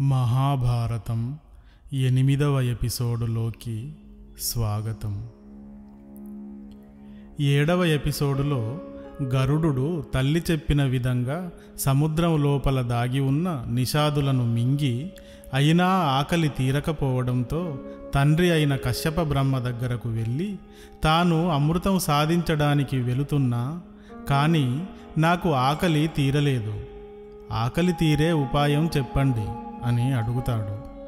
మహాభారతం ఎనిమిదవ ఎపిసోడులోకి స్వాగతం. ఏడవ ఎపిసోడులో గరుడు తల్లి చెప్పిన విధంగా సముద్రం లోపల దాగి ఉన్న నిషాదులను మింగి అయినా ఆకలి తీరకపోవడంతో తండ్రి అయిన కశ్యప బ్రహ్మ దగ్గరకు వెళ్ళి తాను అమృతం సాధించడానికి వెళుతున్నా కానీ నాకు ఆకలి తీరలేదు. ఆకలి తీరే ఉపాయం చెప్పండి. అని అడుగుతాడు.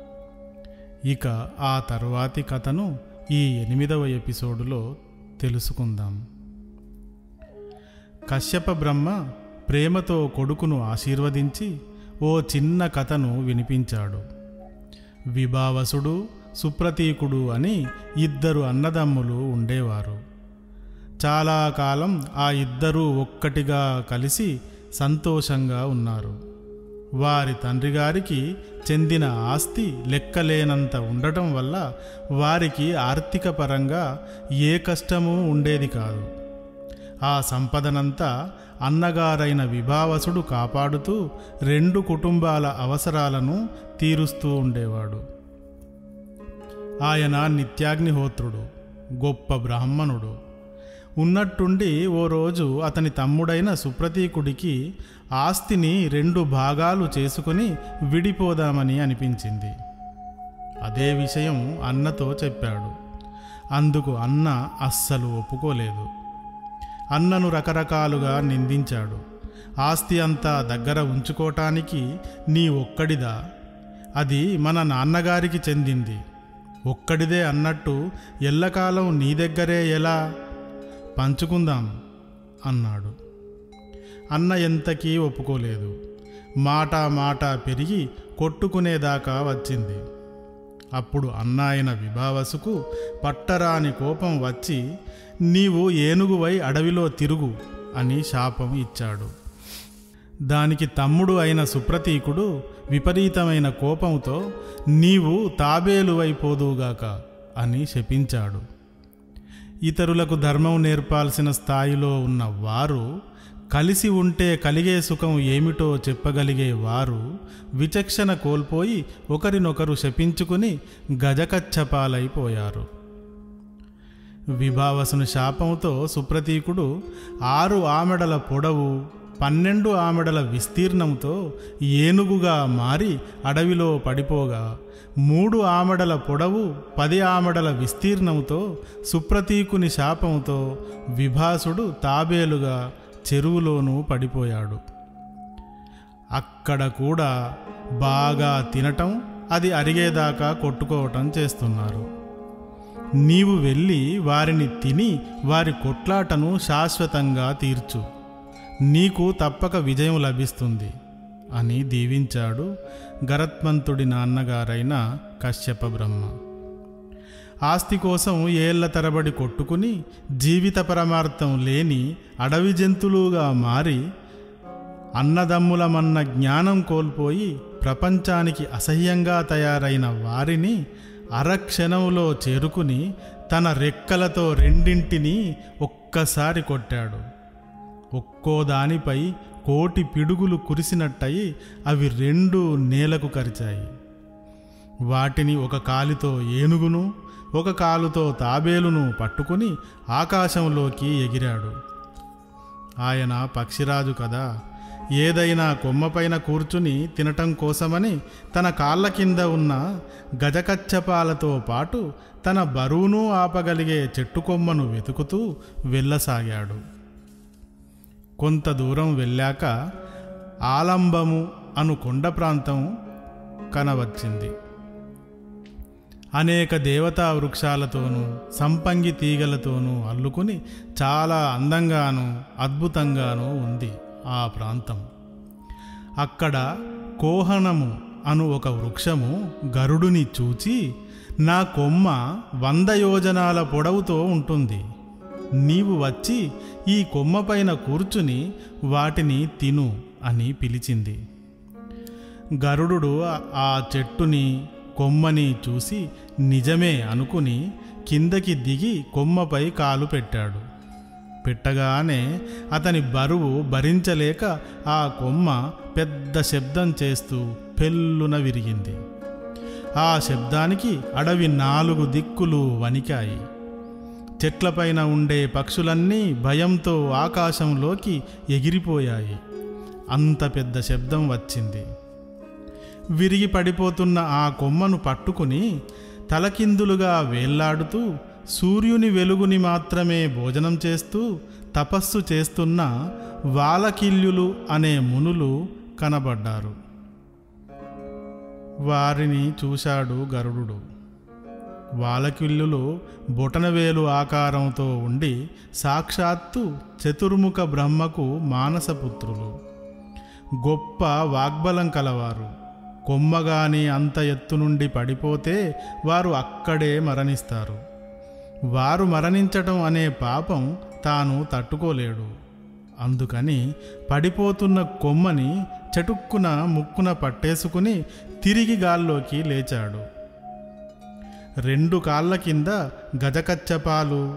ఇక ఆ తర్వాతి కథను ఈ ఎనిమిదవ ఎపిసోడులో తెలుసుకుందాం. కశ్యప బ్రహ్మ ప్రేమతో కొడుకును ఆశీర్వదించి ఓ చిన్న కథను వినిపించాడు. విభావసుడు సుప్రతీకుడు అని ఇద్దరు అన్నదమ్ములు ఉండేవారు. చాలా కాలం ఆ ఇద్దరూ ఒక్కటిగా కలిసి సంతోషంగా ఉన్నారు. వారి తండ్రి గారికి చెందిన ఆస్తి లెక్కలేనంత ఉండటం వల్ల వారికి ఆర్థిక పరంగా ఏ కష్టమూ ఉండేది కాదు. ఆ సంపదనంతా అన్నగారైన విభావసుడు కాపాడుతూ రెండు కుటుంబాల అవసరాలను తీరుస్తూ ఉండేవాడు. ఆయన నిత్యాగ్నిహోత్రుడు గొప్ప బ్రాహ్మణుడు. ఉన్నట్టుండి ఓ రోజు అతని తమ్ముడైన సుప్రతీకుడికి ఆస్తిని రెండు భాగాలు చేసుకుని విడిపోదామని అనిపించింది. అదే విషయం అన్నతో చెప్పాడు. అందుకు అన్న అస్సలు ఒప్పుకోలేదు. అన్నను రకరకాలుగా నిందించాడు. ఆస్తి అంతా దగ్గర ఉంచుకోవటానికి నీ ఒక్కడిదా? అది మన నాన్నగారికి చెందింది. ఒక్కడిదే అన్నట్టు ఎల్లకాలం నీ దగ్గరే ఎలా? పంచుకుందాం అన్నాడు. అన్న ఎంతకీ ఒప్పుకోలేదు. మాట మాట పెరిగి కొట్టుకునేదాకా వచ్చింది. అప్పుడు అన్న అయిన విభావసుకు పట్టరాని కోపం వచ్చి నీవు ఏనుగువై అడవిలో తిరుగు అని శాపం ఇచ్చాడు. దానికి తమ్ముడు అయిన సుప్రతీకుడు విపరీతమైన కోపంతో నీవు తాబేలువైపోదువుగాక అని శపించాడు. ఇతరులకు ధర్మం నేర్పాల్సిన స్థాయిలో ఉన్న వారు కలిసి ఉంటే కలిగే సుఖం ఏమిటో చెప్పగలిగే వారు విచక్షణ కోల్పోయి ఒకరినొకరు శపించుకుని గజకచ్చపాలైపోయారు విభావసుని శాపంతో సుప్రతీకుడు ఆరు ఆమెడల పొడవు పన్నెండు ఆమెడల విస్తీర్ణంతో ఏనుగుగా మారి అడవిలో పడిపోగా మూడు ఆమెడల పొడవు పది ఆమెడల విస్తీర్ణంతో సుప్రతీకుని శాపంతో విభాసుడు తాబేలుగా చెరువులోనూ పడిపోయాడు. అక్కడ కూడా బాగా తినటం అది అరిగేదాకా కొట్టుకోవటం చేస్తున్నారు. నీవు వెళ్ళి వారిని తిని వారి కొట్లాటను శాశ్వతంగా తీర్చు. నీకు తప్పక విజయం లభిస్తుంది అని దీవించాడు గరత్మంతుడి నాన్నగారైన కశ్యప బ్రహ్మ. ఆస్తి కోసం ఏళ్ళ తరబడి కొట్టుకుని జీవిత పరమార్థం లేని అడవి జంతువులుగా మారి అన్నదమ్ములమన్న జ్ఞానం కోల్పోయి ప్రపంచానికి అసహ్యంగా తయారైన వారిని అరక్షణంలో చేరుకుని తన రెక్కలతో రెండింటినీ ఒక్కసారి కొట్టాడు. ఒక్కో దానిపై కోటి పిడుగులు కురిసినట్టయి అవి రెండు నేలకు కరిచాయి. వాటిని ఒక కాలితో ఏనుగును ఒక కాలుతో తాబేలును పట్టుకుని ఆకాశంలోకి ఎగిరాడు. ఆయన పక్షిరాజు కదా. ఏదైనా కొమ్మపైన కూర్చుని తినటం కోసమని తన కాళ్ళ కింద ఉన్న గజకచ్చపాలతో పాటు తన బరువును ఆపగలిగే చెట్టు కొమ్మను వెతుకుతూ వెళ్ళసాగాడు. కొంత దూరం వెళ్ళాక ఆలంబము అను కొండ ప్రాంతం కనవచ్చింది అనేక దేవతా వృక్షాలతోనూ సంపంగి తీగలతోనూ అల్లుకుని చాలా అందంగాను అద్భుతంగానూ ఉంది ఆ ప్రాంతం. అక్కడ కోహనము అను ఒక వృక్షము గరుడుని చూచి నా కొమ్మ వంద యోజనాల పొడవుతో ఉంటుంది. నీవు వచ్చి ఈ కొమ్మపైన కూర్చుని వాటిని తిను అని పిలిచింది. గరుడు ఆ చెట్టుని కొమ్మని చూసి నిజమే అనుకుని కిందకి దిగి కొమ్మపై కాలు పెట్టాడు. పెట్టగానే అతని బరువు భరించలేక ఆ కొమ్మ పెద్ద శబ్దం చేస్తూ పెళ్ళున విరిగింది. ఆ శబ్దానికి అడవి నాలుగు దిక్కులు వణికాయి. చెట్లపైన ఉండే పక్షులన్నీ భయంతో ఆకాశంలోకి ఎగిరిపోయాయి. అంత పెద్ద శబ్దం వచ్చింది. విరిగి పడిపోతున్న ఆ కొమ్మను పట్టుకుని తలకిందులుగా వేళ్ళాడుతూ సూర్యుని వెలుగుని మాత్రమే భోజనం చేస్తూ తపస్సు చేస్తున్న వాలకిల్యులు అనే మునులు కనబడ్డారు. వారిని చూశాడు గరుడు వాలకిల్లులు బొటనవేలు ఆకారంతో ఉండి సాక్షాత్తు చతుర్ముఖ బ్రహ్మకు మానసపుత్రులు. గొప్ప వాగ్బలం కలవారు. కొమ్మగాని అంత ఎత్తు నుండి పడిపోతే వారు అక్కడే మరణిస్తారు. వారు మరణించటం అనే పాపం తాను తట్టుకోలేడు. అందుకని పడిపోతున్న కొమ్మని చటుక్కున ముక్కున పట్టేసుకుని తిరిగి గాల్లోకి లేచాడు. రెండు కాళ్ళ కింద గజకచ్చపాలు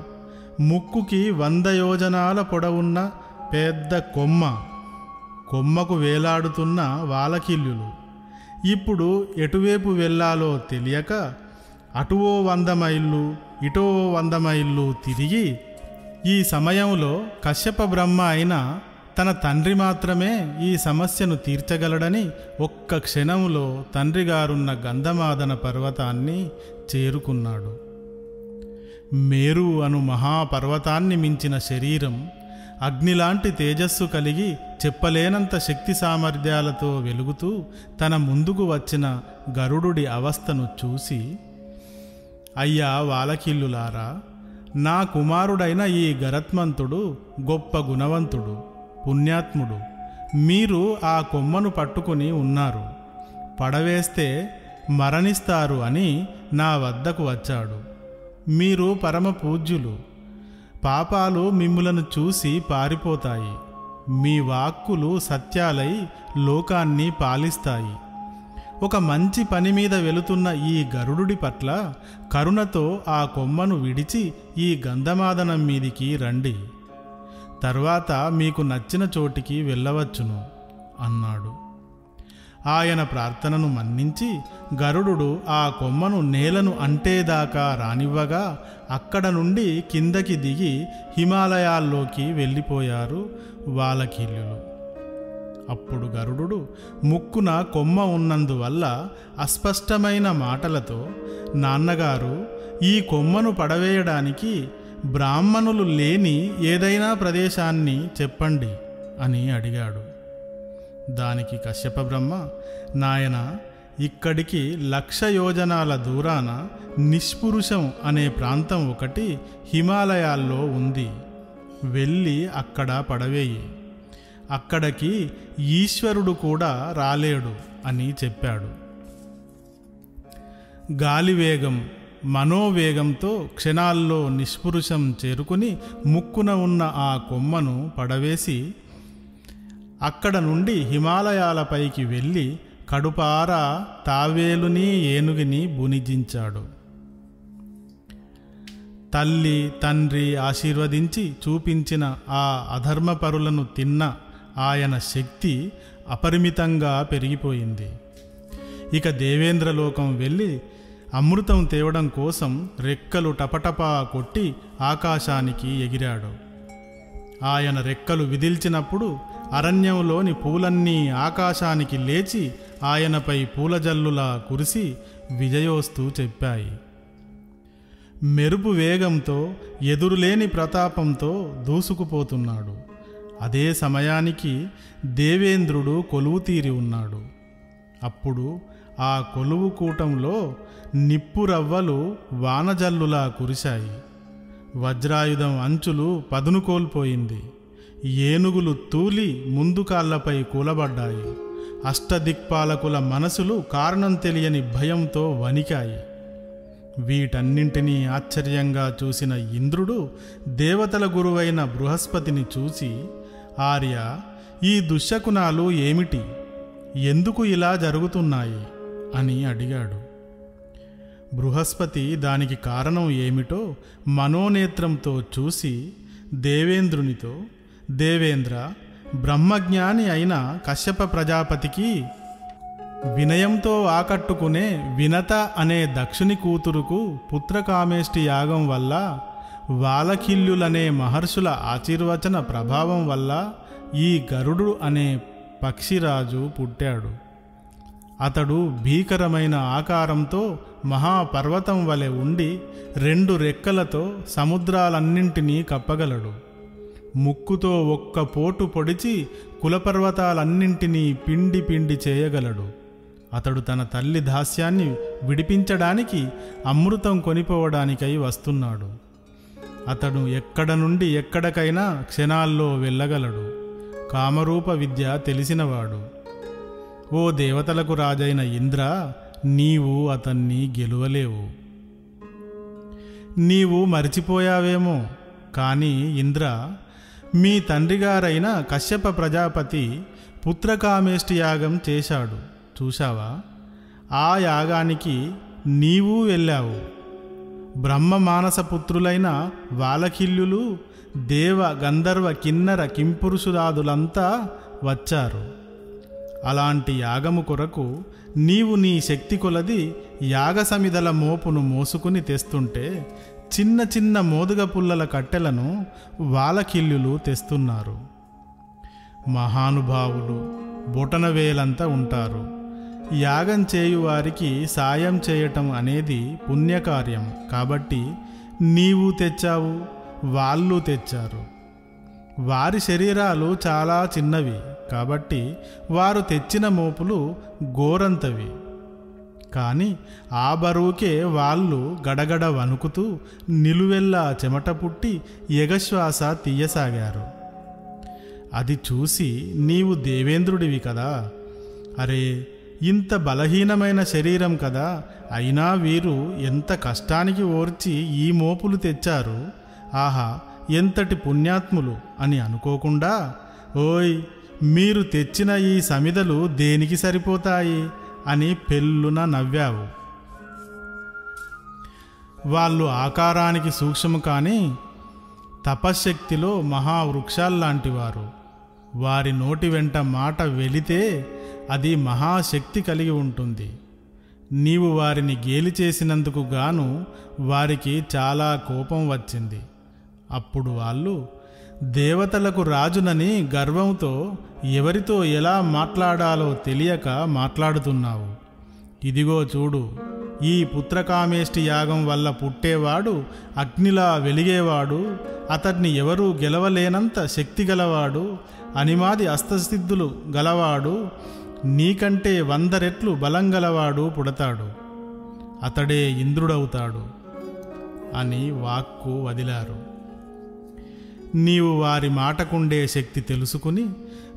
ముక్కుకి వంద యోజనాల పొడవున్న పెద్ద కొమ్మ కొమ్మకు వేలాడుతున్న వాలకిల్లులు. ఇప్పుడు ఎటువైపు వెళ్ళాలో తెలియక అటువో వంద మైళ్ళు ఇటో వంద మైళ్ళు తిరిగి ఈ సమయంలో కశ్యప బ్రహ్మ అయిన తన తండ్రి మాత్రమే ఈ సమస్యను తీర్చగలడని ఒక్క క్షణంలో తండ్రి గారున్న గంధమాదన పర్వతాన్ని చేరుకున్నాడు. మేరు అను మహాపర్వతాన్ని మించిన శరీరం అగ్నిలాంటి తేజస్సు కలిగి చెప్పలేనంత శక్తి సామర్థ్యాలతో వెలుగుతూ తన ముందుకు వచ్చిన గరుడుడి అవస్థను చూసి అయ్యా వాలకిల్లులారా నా కుమారుడైన ఈ గరత్మంతుడు గొప్ప గుణవంతుడు పుణ్యాత్ముడు. మీరు ఆ కొమ్మను పట్టుకుని ఉన్నారు. పడవేస్తే మరణిస్తారు అని నా వద్దకు వచ్చాడు. మీరు పరమ పూజ్యులు. పాపాలు మిమ్ములను చూసి పారిపోతాయి. మీ వాక్కులు సత్యాలై లోకాన్ని పాలిస్తాయి. ఒక మంచి పని మీద వెళుతున్న ఈ గరుడుడి పట్ల కరుణతో ఆ కొమ్మను విడిచి ఈ గంధమాదనం మీదికి రండి. తర్వాత మీకు నచ్చిన చోటికి వెళ్ళవచ్చును అన్నాడు. ఆయన ప్రార్థనను మన్నించి గరుడు ఆ కొమ్మను నేలను అంటేదాకా రానివ్వగా అక్కడ నుండి కిందకి దిగి హిమాలయాల్లోకి వెళ్ళిపోయారు వాలకీల్యులు అప్పుడు గరుడు ముక్కున కొమ్మ ఉన్నందువల్ల అస్పష్టమైన మాటలతో నాన్నగారు ఈ కొమ్మను పడవేయడానికి బ్రాహ్మణులు లేని ఏదైనా ప్రదేశాన్ని చెప్పండి అని అడిగాడు. దానికి కశ్యప బ్రహ్మ నాయన ఇక్కడికి లక్ష యోజనాల దూరాన నిష్పురుషం అనే ప్రాంతం ఒకటి హిమాలయాల్లో ఉంది. వెళ్ళి అక్కడ పడవేయి. అక్కడికి ఈశ్వరుడు కూడా రాలేడు అని చెప్పాడు. గాలివేగం మనోవేగంతో క్షణాల్లో నిష్పురుషం చేరుకుని ముక్కున ఉన్న ఆ కొమ్మను పడవేసి అక్కడ నుండి హిమాలయాలపైకి వెళ్ళి కడుపార తావేలుని ఏనుగిని బునిజించాడు. తల్లి తండ్రి ఆశీర్వదించి చూపించిన ఆ అధర్మపరులను తిన్న ఆయన శక్తి అపరిమితంగా పెరిగిపోయింది. ఇక దేవేంద్రలోకం వెళ్ళి అమృతం తేవడం కోసం రెక్కలు టపటపా కొట్టి ఆకాశానికి ఎగిరాడు. ఆయన రెక్కలు విదిల్చినప్పుడు అరణ్యంలోని పూలన్నీ ఆకాశానికి లేచి ఆయనపై పూలజల్లులా కురిసి విజయోస్తూ చెప్పాయి. మెరుపు వేగంతో ఎదురులేని ప్రతాపంతో దూసుకుపోతున్నాడు. అదే సమయానికి దేవేంద్రుడు కొలువు తీరి ఉన్నాడు. అప్పుడు ఆ కొలువు కూటంలో నిప్పురవ్వలు వానజల్లులా కురిశాయి. వజ్రాయుధం అంచులు పదును కోల్పోయింది ఏనుగులు తూలి ముందు కాళ్ళపై కూలబడ్డాయి. అష్టదిక్పాలకుల మనసులు కారణం తెలియని భయంతో వణికాయి. వీటన్నింటినీ ఆశ్చర్యంగా చూసిన ఇంద్రుడు దేవతల గురువైన బృహస్పతిని చూసి ఆర్య ఈ దుశ్శకునాలు ఏమిటి? ఎందుకు ఇలా జరుగుతున్నాయి? అని అడిగాడు. బృహస్పతి దానికి కారణం ఏమిటో మనోనేత్రంతో చూసి దేవేంద్రునితో దేవేంద్ర బ్రహ్మజ్ఞాని అయిన కశ్యప ప్రజాపతికి వినయంతో ఆకట్టుకునే వినత అనే దక్షుని కూతురుకు పుత్రకామేష్టి యాగం వల్ల వాలకిల్యులనే మహర్షుల ఆశీర్వచన ప్రభావం వల్ల ఈ గరుడు అనే పక్షిరాజు పుట్టాడు. అతడు భీకరమైన ఆకారంతో మహాపర్వతం వలె ఉండి రెండు రెక్కలతో సముద్రాలన్నింటినీ కప్పగలడు. ముక్కుతో ఒక్క పోటు పొడిచి కులపర్వతాలన్నింటినీ పిండి పిండి చేయగలడు. అతడు తన తల్లి దాస్యాన్ని విడిపించడానికి అమృతం కొనిపోవడానికై వస్తున్నాడు. అతడు ఎక్కడ నుండి ఎక్కడికైనా క్షణాల్లో వెళ్ళగలడు. కామరూప విద్య తెలిసినవాడు. ఓ దేవతలకు రాజైన ఇంద్ర నీవు అతన్ని గెలువలేవు. నీవు మరిచిపోయావేమో. కానీ ఇంద్ర మీ తండ్రిగారైన కశ్యప ప్రజాపతి పుత్రకామేష్టి యాగం చేశాడు. చూశావా? ఆ యాగానికి నీవు వెళ్ళావు. బ్రహ్మ మానస పుత్రులైన వాలకిల్లులు దేవ గంధర్వ కిన్నర కింపురుషురాదులంతా వచ్చారు. అలాంటి యాగము కొరకు నీవు నీ శక్తి కొలది యాగసమిదల మోపును మోసుకుని తెస్తుంటే చిన్న చిన్న మోదుగ పుల్లల కట్టెలను వాలకిల్లులు తెస్తున్నారు. మహానుభావులు బొటనవేలంతా ఉంటారు. యాగం చేయువారికి సాయం చేయటం అనేది పుణ్యకార్యం. కాబట్టి నీవు తెచ్చావు వాళ్ళు తెచ్చారు. వారి శరీరాలు చాలా చిన్నవి. కాబట్టి వారు తెచ్చిన మోపులు గోరంతవి కానీ ఆ బరువుకే వాళ్ళు గడగడ వణుకుతూ నిలువెల్లా చెమట పుట్టి ఎగశ్వాస తీయసాగారు. అది చూసి నీవు దేవేంద్రుడివి కదా. అరే ఇంత బలహీనమైన శరీరం కదా. అయినా వీరు ఎంత కష్టానికి ఓర్చి ఈ మోపులు తెచ్చారు. ఆహా ఎంతటి పుణ్యాత్ములు అని అనుకోకుండా ఓయ్ మీరు తెచ్చిన ఈ సమిదలు దేనికి సరిపోతాయి? అని పెళ్ళున నవ్వావు. వాళ్ళు ఆకారానికి సూక్ష్మ కానీ తపశ్శక్తిలో మహావృక్షాల్లాంటివారు. వారి నోటి వెంట మాట వెళితే అది మహాశక్తి కలిగి ఉంటుంది. నీవు వారిని గేలి చేసినందుకు గాను వారికి చాలా కోపం వచ్చింది. అప్పుడు వాళ్ళు దేవతలకు రాజునని గర్వంతో ఎవరితో ఎలా మాట్లాడాలో తెలియక మాట్లాడుతున్నావు. ఇదిగో చూడు ఈ పుత్రకామేష్టి యాగం వల్ల పుట్టేవాడు అగ్నిలా వెలిగేవాడు అతన్ని ఎవరూ గెలవలేనంత శక్తి గలవాడు అనిమాది అస్తసిద్ధులు గలవాడు నీకంటే వంద రెట్లు బలం గలవాడు పుడతాడు. అతడే ఇంద్రుడవుతాడు అని వాక్కు వదిలారు. నీవు వారి మాటకుండే శక్తి తెలుసుకుని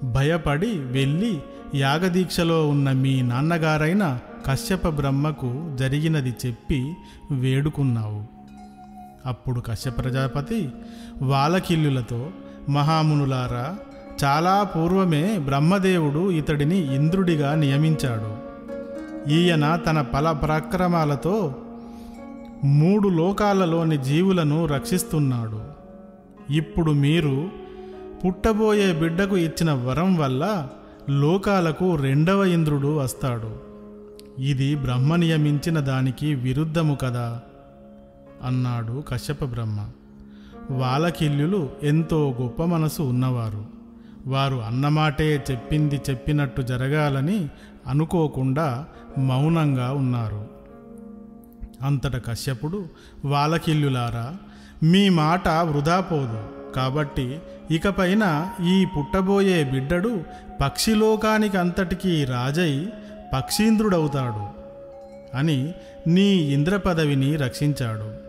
భయపడి వెళ్ళి యాగదీక్షలో ఉన్న మీ నాన్నగారైన కశ్యప బ్రహ్మకు జరిగినది చెప్పి వేడుకున్నావు. అప్పుడు కశ్యప ప్రజాపతి వాలకిల్లులతో మహామునులారా చాలా పూర్వమే బ్రహ్మదేవుడు ఇతడిని ఇంద్రుడిగా నియమించాడు. ఈయన తన పల పరాక్రమాలతో మూడు లోకాలలోని జీవులను రక్షిస్తున్నాడు. ఇప్పుడు మీరు పుట్టబోయే బిడ్డకు ఇచ్చిన వరం వల్ల లోకాలకు రెండవ ఇంద్రుడు వస్తాడు. ఇది బ్రహ్మ నియమించిన దానికి విరుద్ధము కదా అన్నాడు కశ్యప బ్రహ్మ. వాలకిల్లులు ఎంతో గొప్ప మనసు ఉన్నవారు. వారు అన్నమాటే చెప్పింది చెప్పినట్టు జరగాలని అనుకోకుండా మౌనంగా ఉన్నారు. అంతట కశ్యపుడు వాలకిల్లులారా మీ మాట వృధా పోదు. కాబట్టి ఇకపైన ఈ పుట్టబోయే బిడ్డడు పక్షిలోకానికి అంతటికీ రాజై పక్షీంద్రుడవుతాడు అని నీ ఇంద్ర పదవిని రక్షించాడు.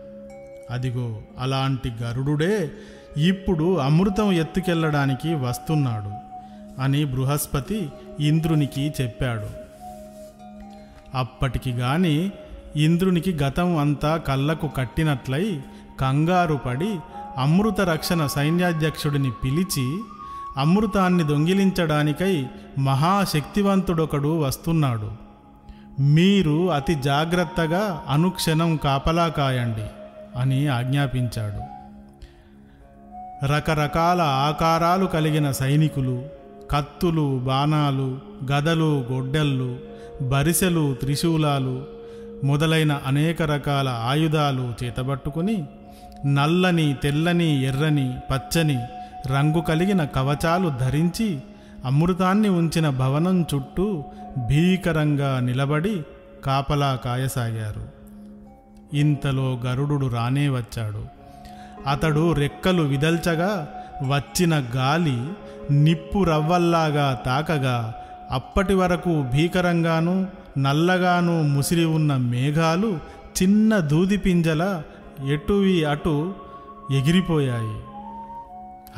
అదిగో అలాంటి గరుడుడే ఇప్పుడు అమృతం ఎత్తుకెళ్ళడానికి వస్తున్నాడు అని బృహస్పతి ఇంద్రునికి చెప్పాడు. అప్పటికి గాని ఇంద్రునికి గతం అంతా కళ్ళకు కట్టినట్లయి కంగారు పడి అమృత రక్షణ సైన్యాధ్యక్షుడిని పిలిచి అమృతాన్ని దొంగిలించడానికై మహాశక్తివంతుడొకడు వస్తున్నాడు. మీరు అతి జాగ్రత్తగా అనుక్షణం కాపలా కాయండి అని ఆజ్ఞాపించాడు. రకరకాల ఆకారాలు కలిగిన సైనికులు కత్తులు బాణాలు గదలు గొడ్డళ్ళు బరిసెలు త్రిశూలాలు మొదలైన అనేక రకాల ఆయుధాలు చేతబట్టుకుని నల్లని తెల్లని ఎర్రని పచ్చని రంగు కలిగిన కవచాలు ధరించి అమృతాన్ని ఉంచిన భవనం చుట్టూ భీకరంగా నిలబడి కాపలా కాయసాగారు. ఇంతలో గరుడు రానే వచ్చాడు. అతడు రెక్కలు విదల్చగా వచ్చిన గాలి నిప్పు రవ్వల్లాగా తాకగా అప్పటి వరకు భీకరంగాను నల్లగాను ముసిరి ఉన్న మేఘాలు చిన్న దూది పింజల ఎటువి అటు ఎగిరిపోయాయి.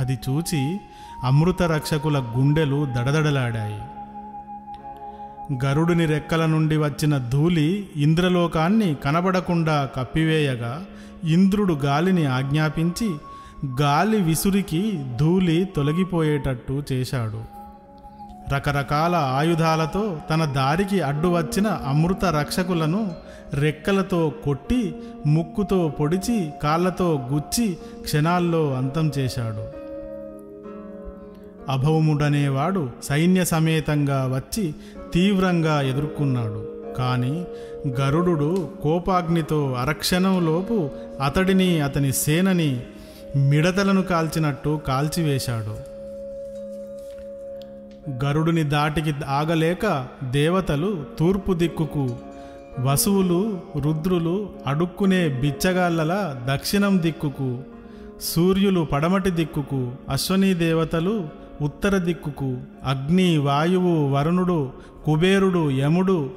అది చూచి అమృత రక్షకుల గుండెలు దడదడలాడాయి. గరుడుని రెక్కల నుండి వచ్చిన ధూళి ఇంద్రలోకాన్ని కనబడకుండా కప్పివేయగా ఇంద్రుడు గాలిని ఆజ్ఞాపించి గాలి విసురికి ధూళి తొలగిపోయేటట్టు చేశాడు. రకరకాల ఆయుధాలతో తన దారికి అడ్డు వచ్చిన అమృత రక్షకులను రెక్కలతో కొట్టి ముక్కుతో పొడిచి కాళ్ళతో గుచ్చి క్షణాల్లో అంతం చేశాడు. అభౌముడనేవాడు సైన్య సమేతంగా వచ్చి తీవ్రంగా ఎదుర్కొన్నాడు. కాని గరుడు కోపాగ్నితో అరక్షణంలోపు అతడిని అతని సేనని మిడతలను కాల్చినట్టు కాల్చివేశాడు. గరుడుని దాటికి ఆగలేక దేవతలు తూర్పు దిక్కుకు వసువులు రుద్రులు అడుక్కునే బిచ్చగాళ్ళల దక్షిణం దిక్కుకు సూర్యులు పడమటి దిక్కుకు అశ్వనీ దేవతలు ఉత్తర దిక్కుకు అగ్ని వాయువు వరుణుడు కుబేరుడు యముడు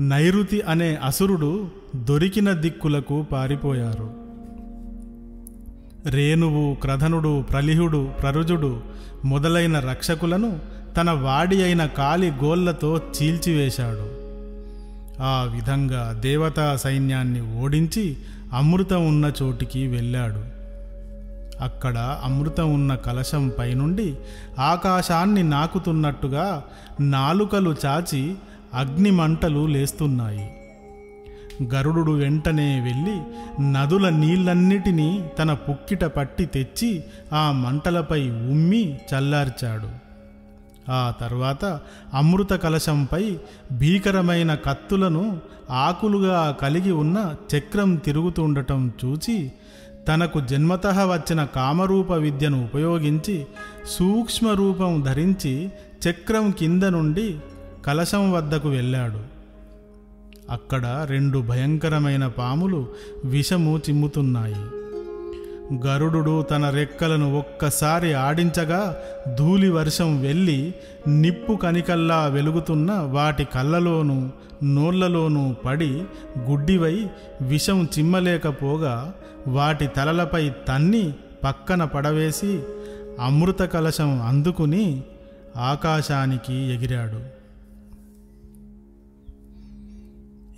నైరుతి అనే అసురుడు దొరికిన దిక్కులకు పారిపోయారు. రేణువు క్రధనుడు ప్రలిహుడు ప్రరుజుడు మొదలైన రక్షకులను తన వాడి అయిన కాలి గోళ్ళతో చీల్చివేశాడు. ఆ విధంగా దేవతా సైన్యాన్ని ఓడించి అమృతం ఉన్న చోటికి వెళ్ళాడు. అక్కడ అమృతం ఉన్న కలశం పైనుండి ఆకాశాన్ని నాకుతున్నట్టుగా నాలుకలు చాచి అగ్ని మంటలు లేస్తున్నాయి. గరుడు వెంటనే వెళ్ళి నదుల నీళ్ళన్నిటినీ తన పుక్కిట పట్టి తెచ్చి ఆ మంటలపై ఉమ్మి చల్లార్చాడు. ఆ తర్వాత అమృత కలశంపై భీకరమైన కత్తులను ఆకులుగా కలిగి ఉన్న చక్రం తిరుగుతుండటం చూచి తనకు జన్మత వచ్చిన కామరూప విద్యను ఉపయోగించి సూక్ష్మ రూపం ధరించి చక్రం కింద నుండి కలశం వద్దకు వెళ్ళాడు. అక్కడ రెండు భయంకరమైన పాములు విషము చిమ్ముతున్నాయి. గరుడు తన రెక్కలను ఒక్కసారి ఆడించగా ధూళి వర్షం వెళ్ళి నిప్పు కనికల్లా వెలుగుతున్న వాటి కళ్ళలోనూ నోళ్ళలోనూ పడి గుడ్డివై విషం చిమ్మలేకపోగా వాటి తలలపై తన్ని పక్కన పడవేసి అమృత కలశం అందుకుని ఆకాశానికి ఎగిరాడు.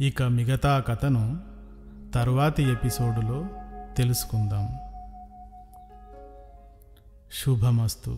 ఇక మిగతా కథను తరువాతి ఎపిసోడులో తెలుసుకుందాం. శుభమస్తు